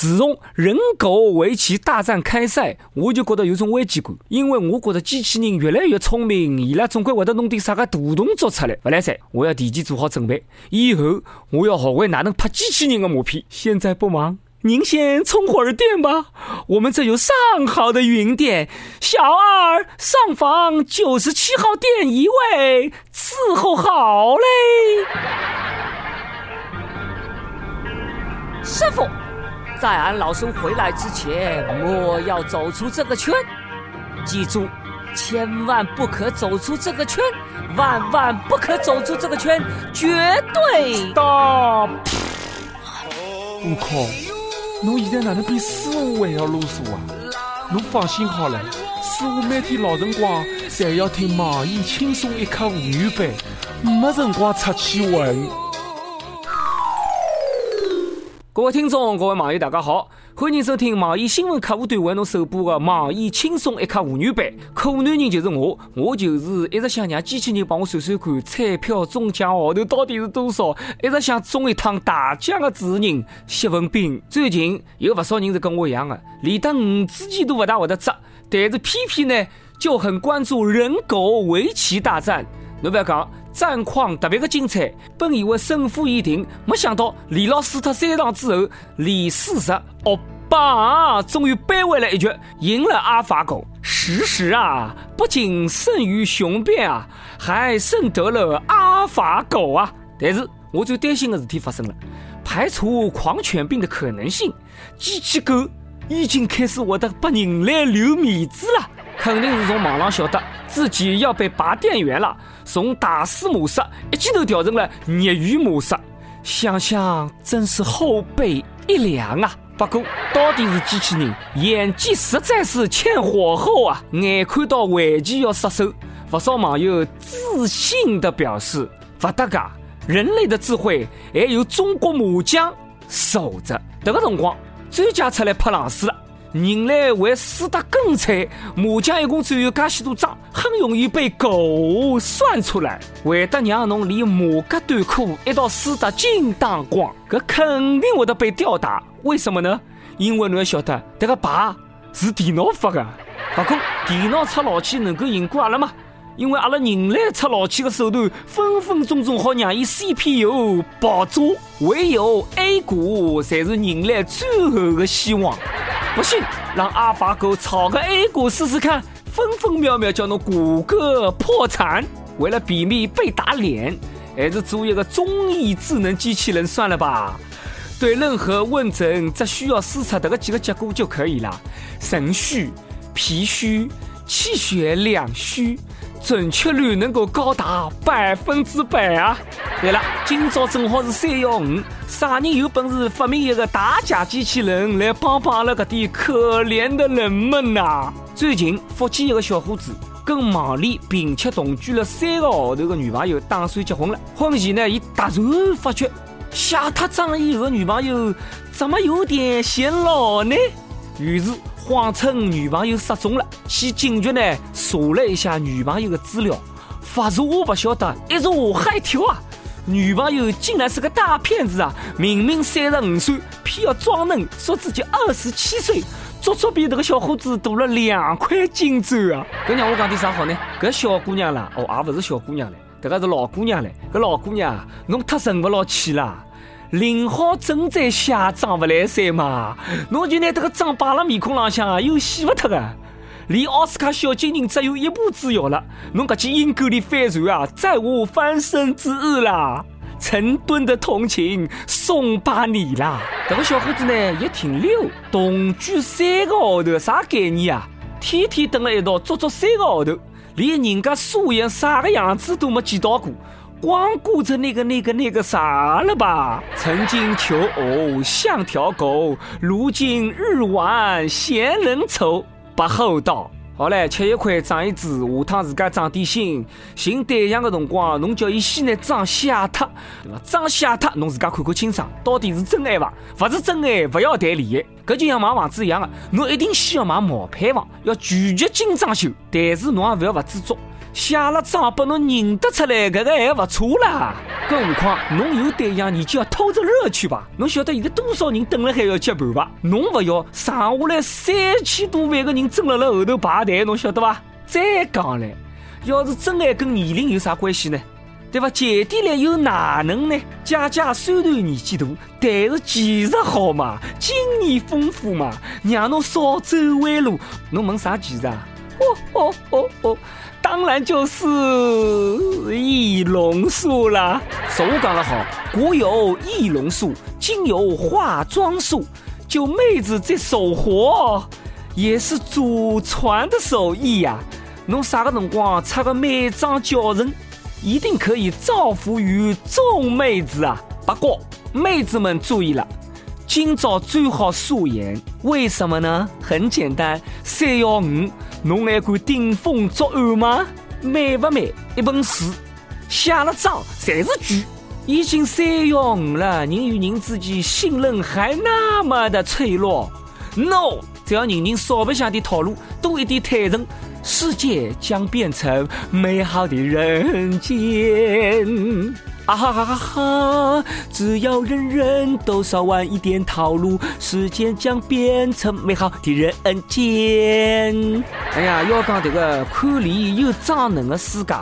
自从人狗围棋大战开赛，我就觉得有种危机感，因为我觉得机器人越来越聪明，伊拉总归会得弄点啥个大动作出来。不来噻，我要提前做好准备，以后我要学会哪能拍机器人的马屁。现在不忙，您先充会儿电吧。我们这有上好的云电，小二上房九十七号电一位，伺候好嘞。师傅。在俺老孙回来之前，莫要走出这个圈。记住，千万不可走出这个圈，万万不可走出这个圈，绝对。大！悟空！侬现在哪能比师傅还要啰嗦啊？侬放心好了，师傅每天老辰光侪要听网易轻松一刻妇女版，没辰光出去混。各位听众，各位网友，大家好，欢迎收听网易新闻客户端为侬首播的网易轻松一刻妇女版。可男人就是我，我就是一直想让机器人帮我算算看彩票中奖号头到底是多少，一直想中一趟大奖的主持人谢文斌。最近有不少人是跟我一样的，连得五子棋都不大会得捉，但是偏偏呢就很关注人狗围棋大战。侬不要讲。战况特别的精彩，本以为胜负已定，没想到李老师他三场之后，李四十哦棒，终于扳回了一局，赢了阿法狗。事实啊，不仅胜于雄辩啊，还胜得了阿法狗啊。但是我最担心的事体发生了，排除狂犬病的可能性，机器狗已经开始活得把人类留面子了。肯定是从网上晓得自己要被拔电源了，从大师模式一记头调成了业余模式，想想真是后背一凉啊！不过到底是机器人演技实在是欠火候啊！眼看到围棋要失手，不少网友自信地表示：“不得噶，人类的智慧还有中国麻将守着。”这个辰光，专家出来泼冷水。人类会输得更惨，麻将一共只有介许多张，很容易被狗算出来，会得让侬连马格短裤一道输得精当光，搿肯定会得被吊打。为什么呢？因为侬要晓得，这个牌是电脑发的，不过电脑出老千能够赢过阿拉吗？因为阿拉人类出老千的手段，分分钟钟好让伊 CPU 爆炸，唯有 A 股才是人类最后的希望。不信，让阿法狗炒个 A 股试试看，分分秒秒叫侬谷歌破产。为了避免被打脸，还是租一个中医智能机器人算了吧。对任何问诊，只需要输出这个几个结果就可以了：肾虚、脾虚、气血两虚。准确率能够高达百分之百啊！对了，今朝正好是三幺五，啥人有本事发明一个打假机器人来帮帮阿拉这点可怜的人们呐？最近福建一个小伙子跟网恋并且同居了三个号头的女朋友打算结婚了，婚前呢，伊突然发觉写他张以后女朋友怎么有点显老呢？于是。谎称女朋友失踪了，去警局呢查了一下女朋友的资料，发查我不晓得，一查吓一跳啊！女朋友竟然是个大骗子啊！明明三十五岁，偏要装嫩，说自己二十七岁，足足比这个小伙子多了两块金砖啊！搿让我讲点啥好呢？搿小姑娘啦，哦，也不是小姑娘嘞，这个是老姑娘嘞。搿老姑娘，侬太沉不牢气啦！领好证再写账不来塞嘛？侬就拿这个账摆辣面孔浪向，又洗不脱个。离奥斯卡小金人只有一步之遥了。侬搿记阴沟里翻船啊，再无翻身之日啦！成吨的同情送把你啦！这个小伙子呢也挺溜，同居三个号头啥概念啊？天天等了一道，足足三个号头，连人家素颜啥个样子都没见到过。光顾着那个那个那个啥了吧？曾经求偶像条狗，如今日晚嫌人丑，不厚道。好嘞，吃一块长一智，下趟自家长点心。寻对象的辰光，侬叫伊先拿账写脱，对伐？账写脱，侬自家看看清爽，到底是真爱伐？勿是真爱，勿要谈恋爱。搿就像买房子一样的，侬一定先要买毛坯房，要全局精装修。但是侬也勿要勿知足。写了账拨侬认得出来，搿个还勿错啦。更何况侬有对象，你就要偷着乐去吧。侬晓得现在多少人等了还要接盘伐？侬勿要剩下来三千多万个人正辣辣后头排队，侬晓得伐？再讲嘞，要是真爱跟年龄有啥关系呢？对伐？姐弟恋又哪能呢？姐姐虽然年纪大，但是技术好嘛，经验丰富嘛，让侬少走弯路。侬问啥技术啊？哦哦哦哦，当然就是易容术啦。俗话讲得好，古有易容术，今有化妆术。就妹子这手活，也是祖传的手艺呀。侬啥个辰光出个美妆教程？一定可以造福于众妹子啊！不过妹子们注意了，今朝最好素颜。为什么呢？很简单，三幺五，侬还敢顶风作案吗？美不美？一本书，写了章，侪是句。已经三幺五了，人与人之间信任还那么的脆弱。No，只要人人少白相点套路，多一点坦诚。世界将变成美好的人间。啊哈哈哈哈！只要人人都少玩一点套路，世界将变成美好的人间。哎呀，要讲这个看脸又长嫩的世界，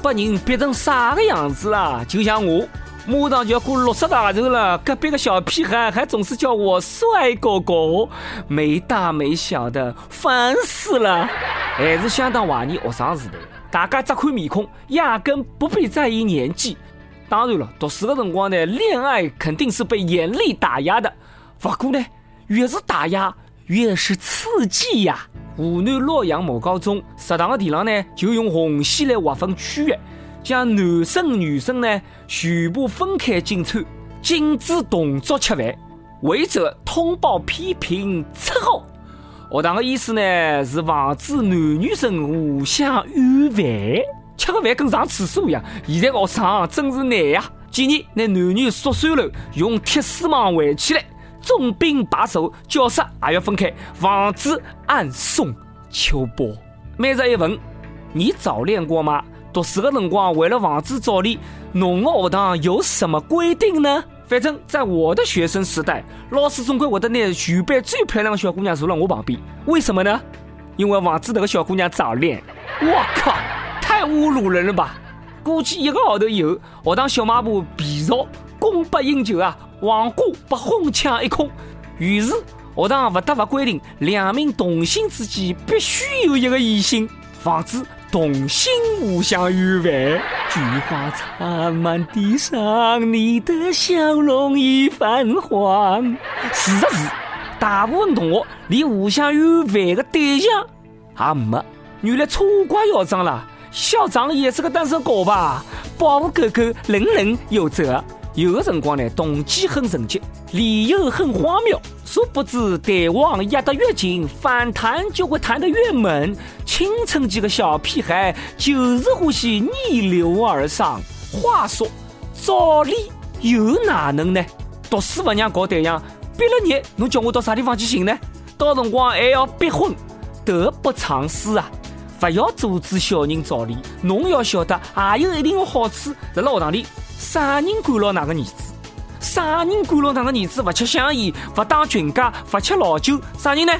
把人逼成啥个样子啦？就像我。马上就要过六十大寿了，隔壁个小屁孩还总是叫我帅哥哥，没大没小的，烦死了。还是相当怀念学生时代，大家只看面孔，压根不必在意年纪。当然了，读书的辰光呢，恋爱肯定是被严厉打压的。不过呢，越是打压，越是刺激呀。湖南洛阳某高中食堂的地上呢，就用红线来划分区域。将男生女生呢全部分开进餐，禁止同桌吃饭，违者通报批评斥候。学堂的意思呢是防止男女生互相怨饭，吃个饭跟上厕所一样。现在学生真是难呀！建议拿男女宿舍楼用铁丝网围起来，重兵把守，教室也要分开，防止暗送秋波。每日一问：你早恋过吗？读书的辰光，为了防止早恋，侬的学堂有什么规定呢？反正在我的学生时代，老师总归会得拿全班最漂亮的小姑娘坐在我旁边。为什么呢？因为防止那个小姑娘早恋。我靠，侮辱人了吧！估计一个号头以后，学堂小卖部疲少，供不应求啊，黄瓜被哄抢一空。于是学堂不得不规定，两名同性之间必须有一个异性，防止。同性互相怨饭，菊花残满地上，你的笑容已泛黄。事实是，大部分同学连互相怨饭的对象也没。原来错怪校长了，校长也是个单身狗吧？保护狗狗，人人有责。有的辰光呢，动机很纯洁，理由很荒谬。殊不知，弹簧压得越紧，反弹就会弹得越猛。青春期的小屁孩就是欢喜逆流而上。话说，早恋又哪能呢？读书不让搞对象，毕了业侬叫我到啥地方去寻呢？到辰光还要逼婚，得不偿失啊！不要阻止小人早恋，侬要晓得，也有一定的好处，在学堂里。啥人管牢哪个儿子？啥人管牢哪个儿子？不吃香烟，不打群架，不吃老酒？啥人呢？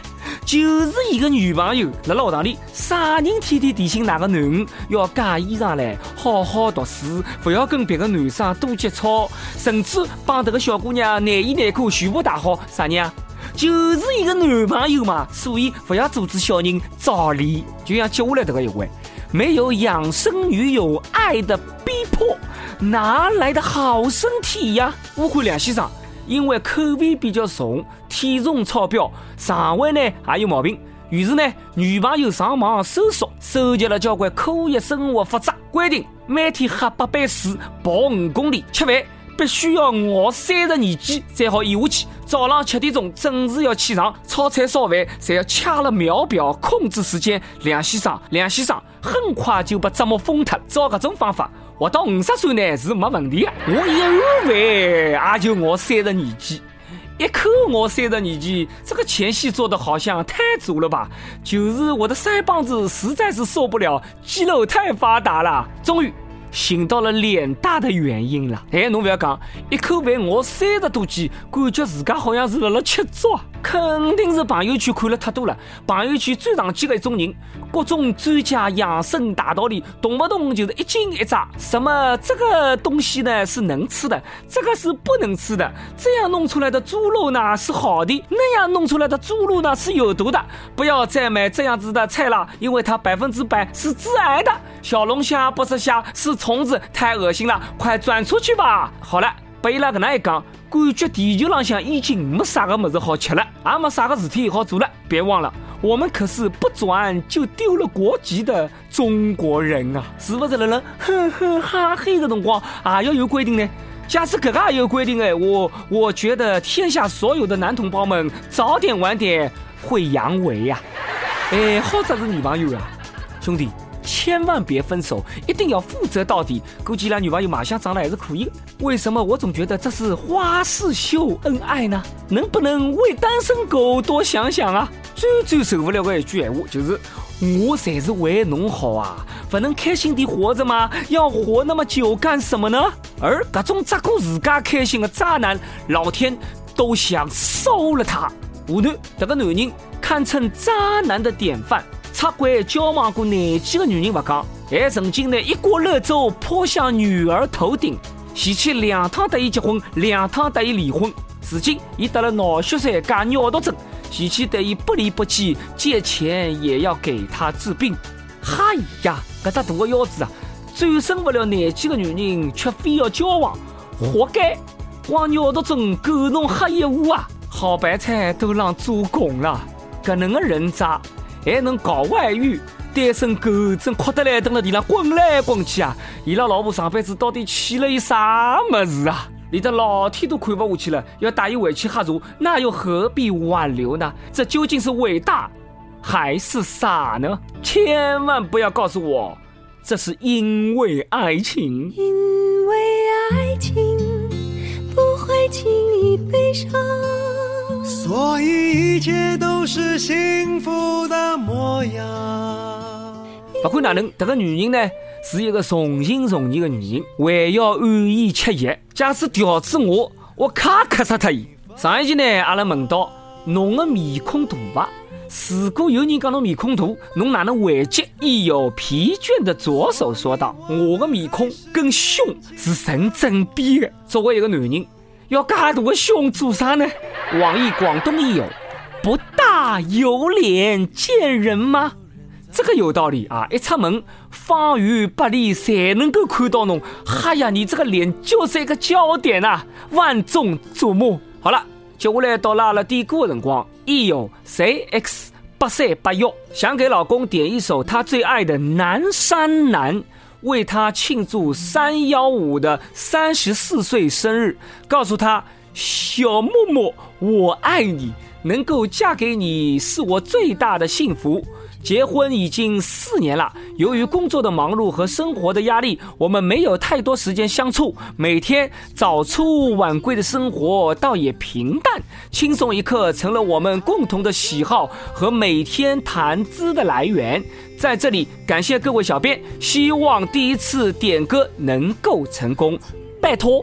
就是一个女朋友。在学堂里，啥人天天提醒哪个男人要改衣裳来，好好读书，不要跟别个男生多接触，甚至帮这个小姑娘内衣内裤全部打好？啥人啊？就是一个男朋友嘛。所以不要阻止小人早恋。就像接下来这个一位，没有养生女友爱的逼迫。哪来的好身体呀？我看梁先生因为口味比较重，体重超标，肠胃呢还有毛病，于是呢，女朋友上网搜索，收集了交关科学生活法则，规定每天喝八杯水，跑五公里，吃饭必须要熬三十二记才好咽下去。早上七点钟准时要起床，炒菜烧饭，侪要掐了秒表控制时间。梁先生，梁先生很快就被折磨疯掉。照搿种方法。活到五十岁呢是没问题的。我一碗饭也就熬三十二记，一口熬三十年前，这个前戏做的好像太足了吧？就是我的腮帮子实在是受不了，肌肉太发达了。终于。寻到了脸大的原因了。哎，侬不要讲，一口饭我三十多斤，感觉自家好像是辣辣吃粥。肯定是朋友圈看了太多了。朋友圈最常见的一种人，各种专家养生大道理，动不动就是一惊一乍。什么这个东西呢是能吃的，这个是不能吃的。这样弄出来的猪肉呢是好的，那样弄出来的猪肉呢是有毒的。不要再买这样子的菜了，因为它百分之百是致癌的。小龙虾不是虾，是虫子，太恶心了，快转出去吧。好了。被伊拉搿能一讲，感觉地球浪向已经没啥个么子好吃了，也没啥个事体好做了。别忘了，我们可是不转就丢了国籍的中国人啊！是不是人人哼哼哈嘿的辰光也要有规定呢？假使搿个也有规定哎，我我觉得天下所有的男同胞们早点晚点会阳痿呀！哎，好在是女朋友啊，兄弟。千万别分手，一定要负责到底。估计那女网友马相长得还是可以。为什么我总觉得这是花式秀恩爱呢？能不能为单身狗多想想啊？最最受不了的一句闲话就是：我才是为侬好啊，不能开心地活着吗？要活那么久干什么呢？而各种只顾自家开心的渣男，老天都想收了他。下头这个男人堪称渣男的典范。出轨交往过廿几个女人不讲，还曾经呢一锅热粥泼向女儿头顶，前妻两趟答应结婚，两趟答应离婚。如今已得了脑血栓加尿毒症，前妻对伊不离不弃，借钱也要给他治病。嗨呀，搿只大个腰子啊，战胜不了廿几个女人，却非要交往，活该！光尿毒症够侬喝一壶啊！好白菜都让猪拱了，搿能个人渣！还能搞外遇，单身狗真哭得来，蹲辣地上滚来滚去啊！伊拉老婆上辈子到底欠了伊啥么子啊？连得老天都看不下去了，要带伊回去喝茶，那又何必挽留呢？这究竟是伟大还是傻呢？千万不要告诉我，这是因为爱情。因为爱情不会轻易悲伤。所以一切都是幸福的模样。不管哪能，这个女人呢是一个重情重义的女人，还要安逸吃药。假使调子我，我咔咔杀她伊。上一集呢，阿拉问到侬的面孔大伐？如果有人讲侬面孔大，侬哪能回击？亦有疲倦的左手说道：“我的面孔跟胸是成正比的。作为一个男人。”要介大的胸做啥呢？网易广东亦友，不大有脸见人吗？这个有道理啊！一出门，方圆百里才能够看到侬。哈呀，你这个脸就是一个焦点呐，万众瞩目。好了，接下来到了阿拉点歌的辰光，亦友 CX 八三八幺想给老公点一首他最爱的《南山南》。为他庆祝三幺五的三十四岁生日，告诉他小沫沫，我爱你，能够嫁给你是我最大的幸福。结婚已经四年了，由于工作的忙碌和生活的压力，我们没有太多时间相处。每天早出晚归的生活倒也平淡，轻松一刻成了我们共同的喜好和每天谈资的来源。在这里感谢各位小编，希望第一次点歌能够成功，拜托。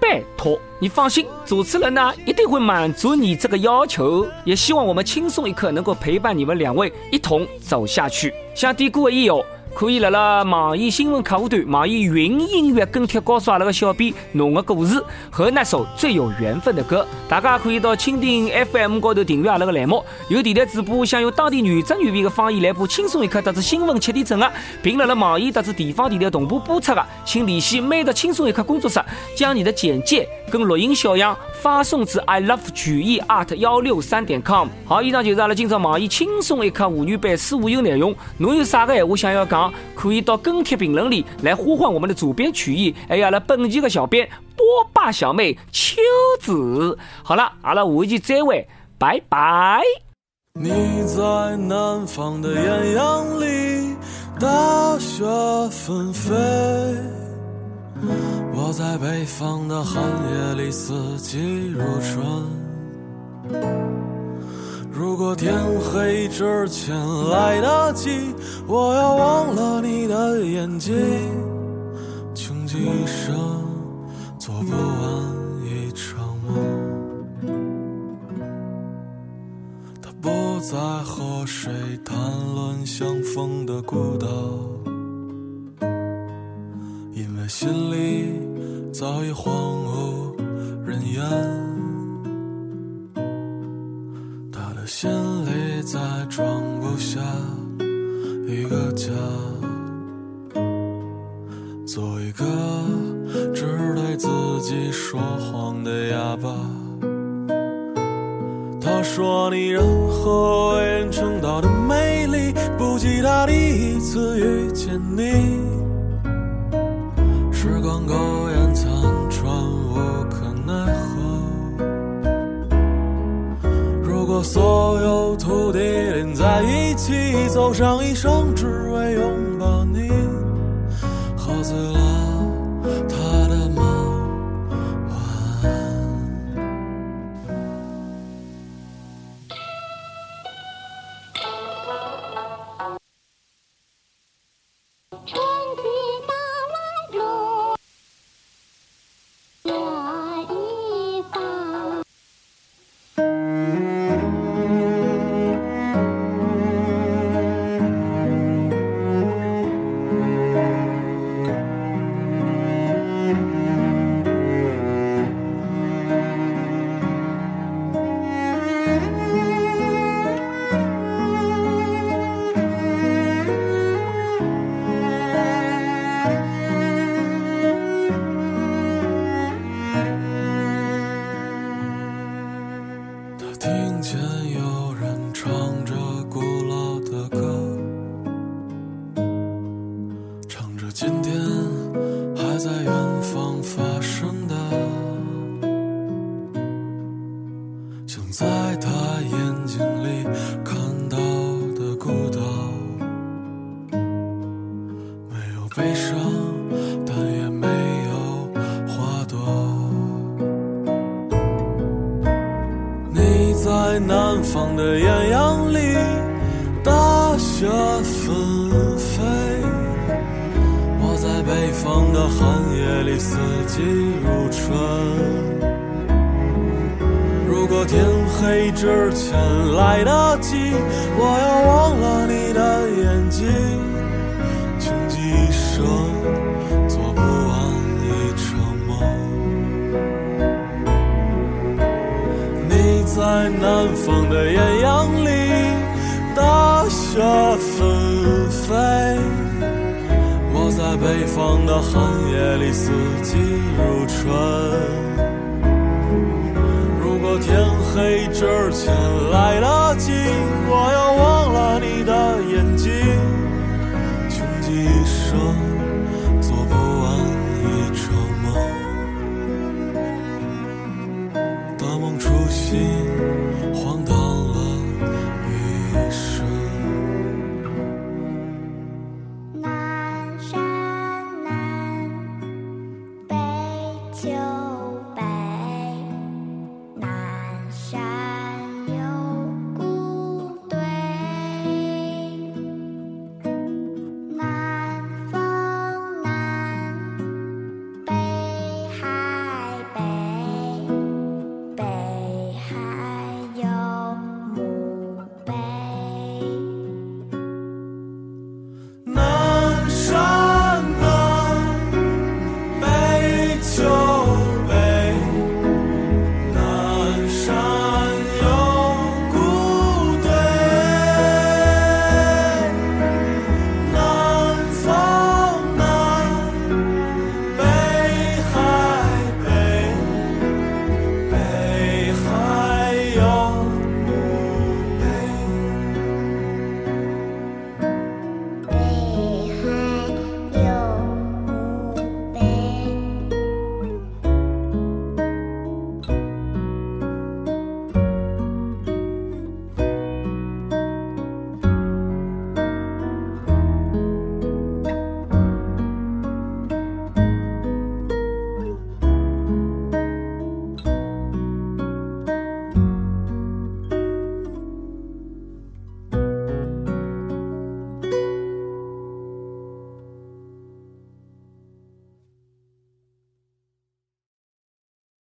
拜托，你放心，主持人呢一定会满足你这个要求。也希望我们轻松一刻能够陪伴你们两位一同走下去。想点歌的益友。可以来了网易新闻客户端、网易云音乐跟帖告诉阿拉个小编侬的故事和那首最有缘分的歌。大家可以到蜻蜓 FM 高头订阅阿拉个栏目。有电台主播想用当地原汁原味的方言来播轻松一刻特子新闻七点整的，并来了网易特子地方电台同步播出的，请联系美的轻松一刻工作室，将你的简介跟录音小样发送至 i love 曲艺 art 幺六三点 com。好，以上就是阿拉今朝网易轻松一刻妇女版所有内容。侬有啥个闲话想要讲？可以到跟帖评论里来呼唤我们的主编曲艺，还有阿拉本期的小编波霸小妹秋子。好了，阿拉下期再会，拜拜。你在南方的艳阳里，大雪纷飞；我在北方的寒夜里，四季如春。如果天黑之前来得及，我要忘了你的眼睛，穷极一生做不完一场梦。他不再和谁谈论相逢的孤岛，早已荒无人烟。他的心里再装不下一个家，做一个只对自己说谎的哑巴。他说你任何为人称道的美丽，不及他第一次遇见你。和所有土地连在一起，走上一生，只为拥抱你。喝醉了南天黑之前来得及，我要忘了你的眼睛，穷极一生做不完一场梦。你。在南方的艳阳里，大雪纷飞；我在北方的寒夜里，四季如春。天黑之前来得及我要忘了你的眼睛。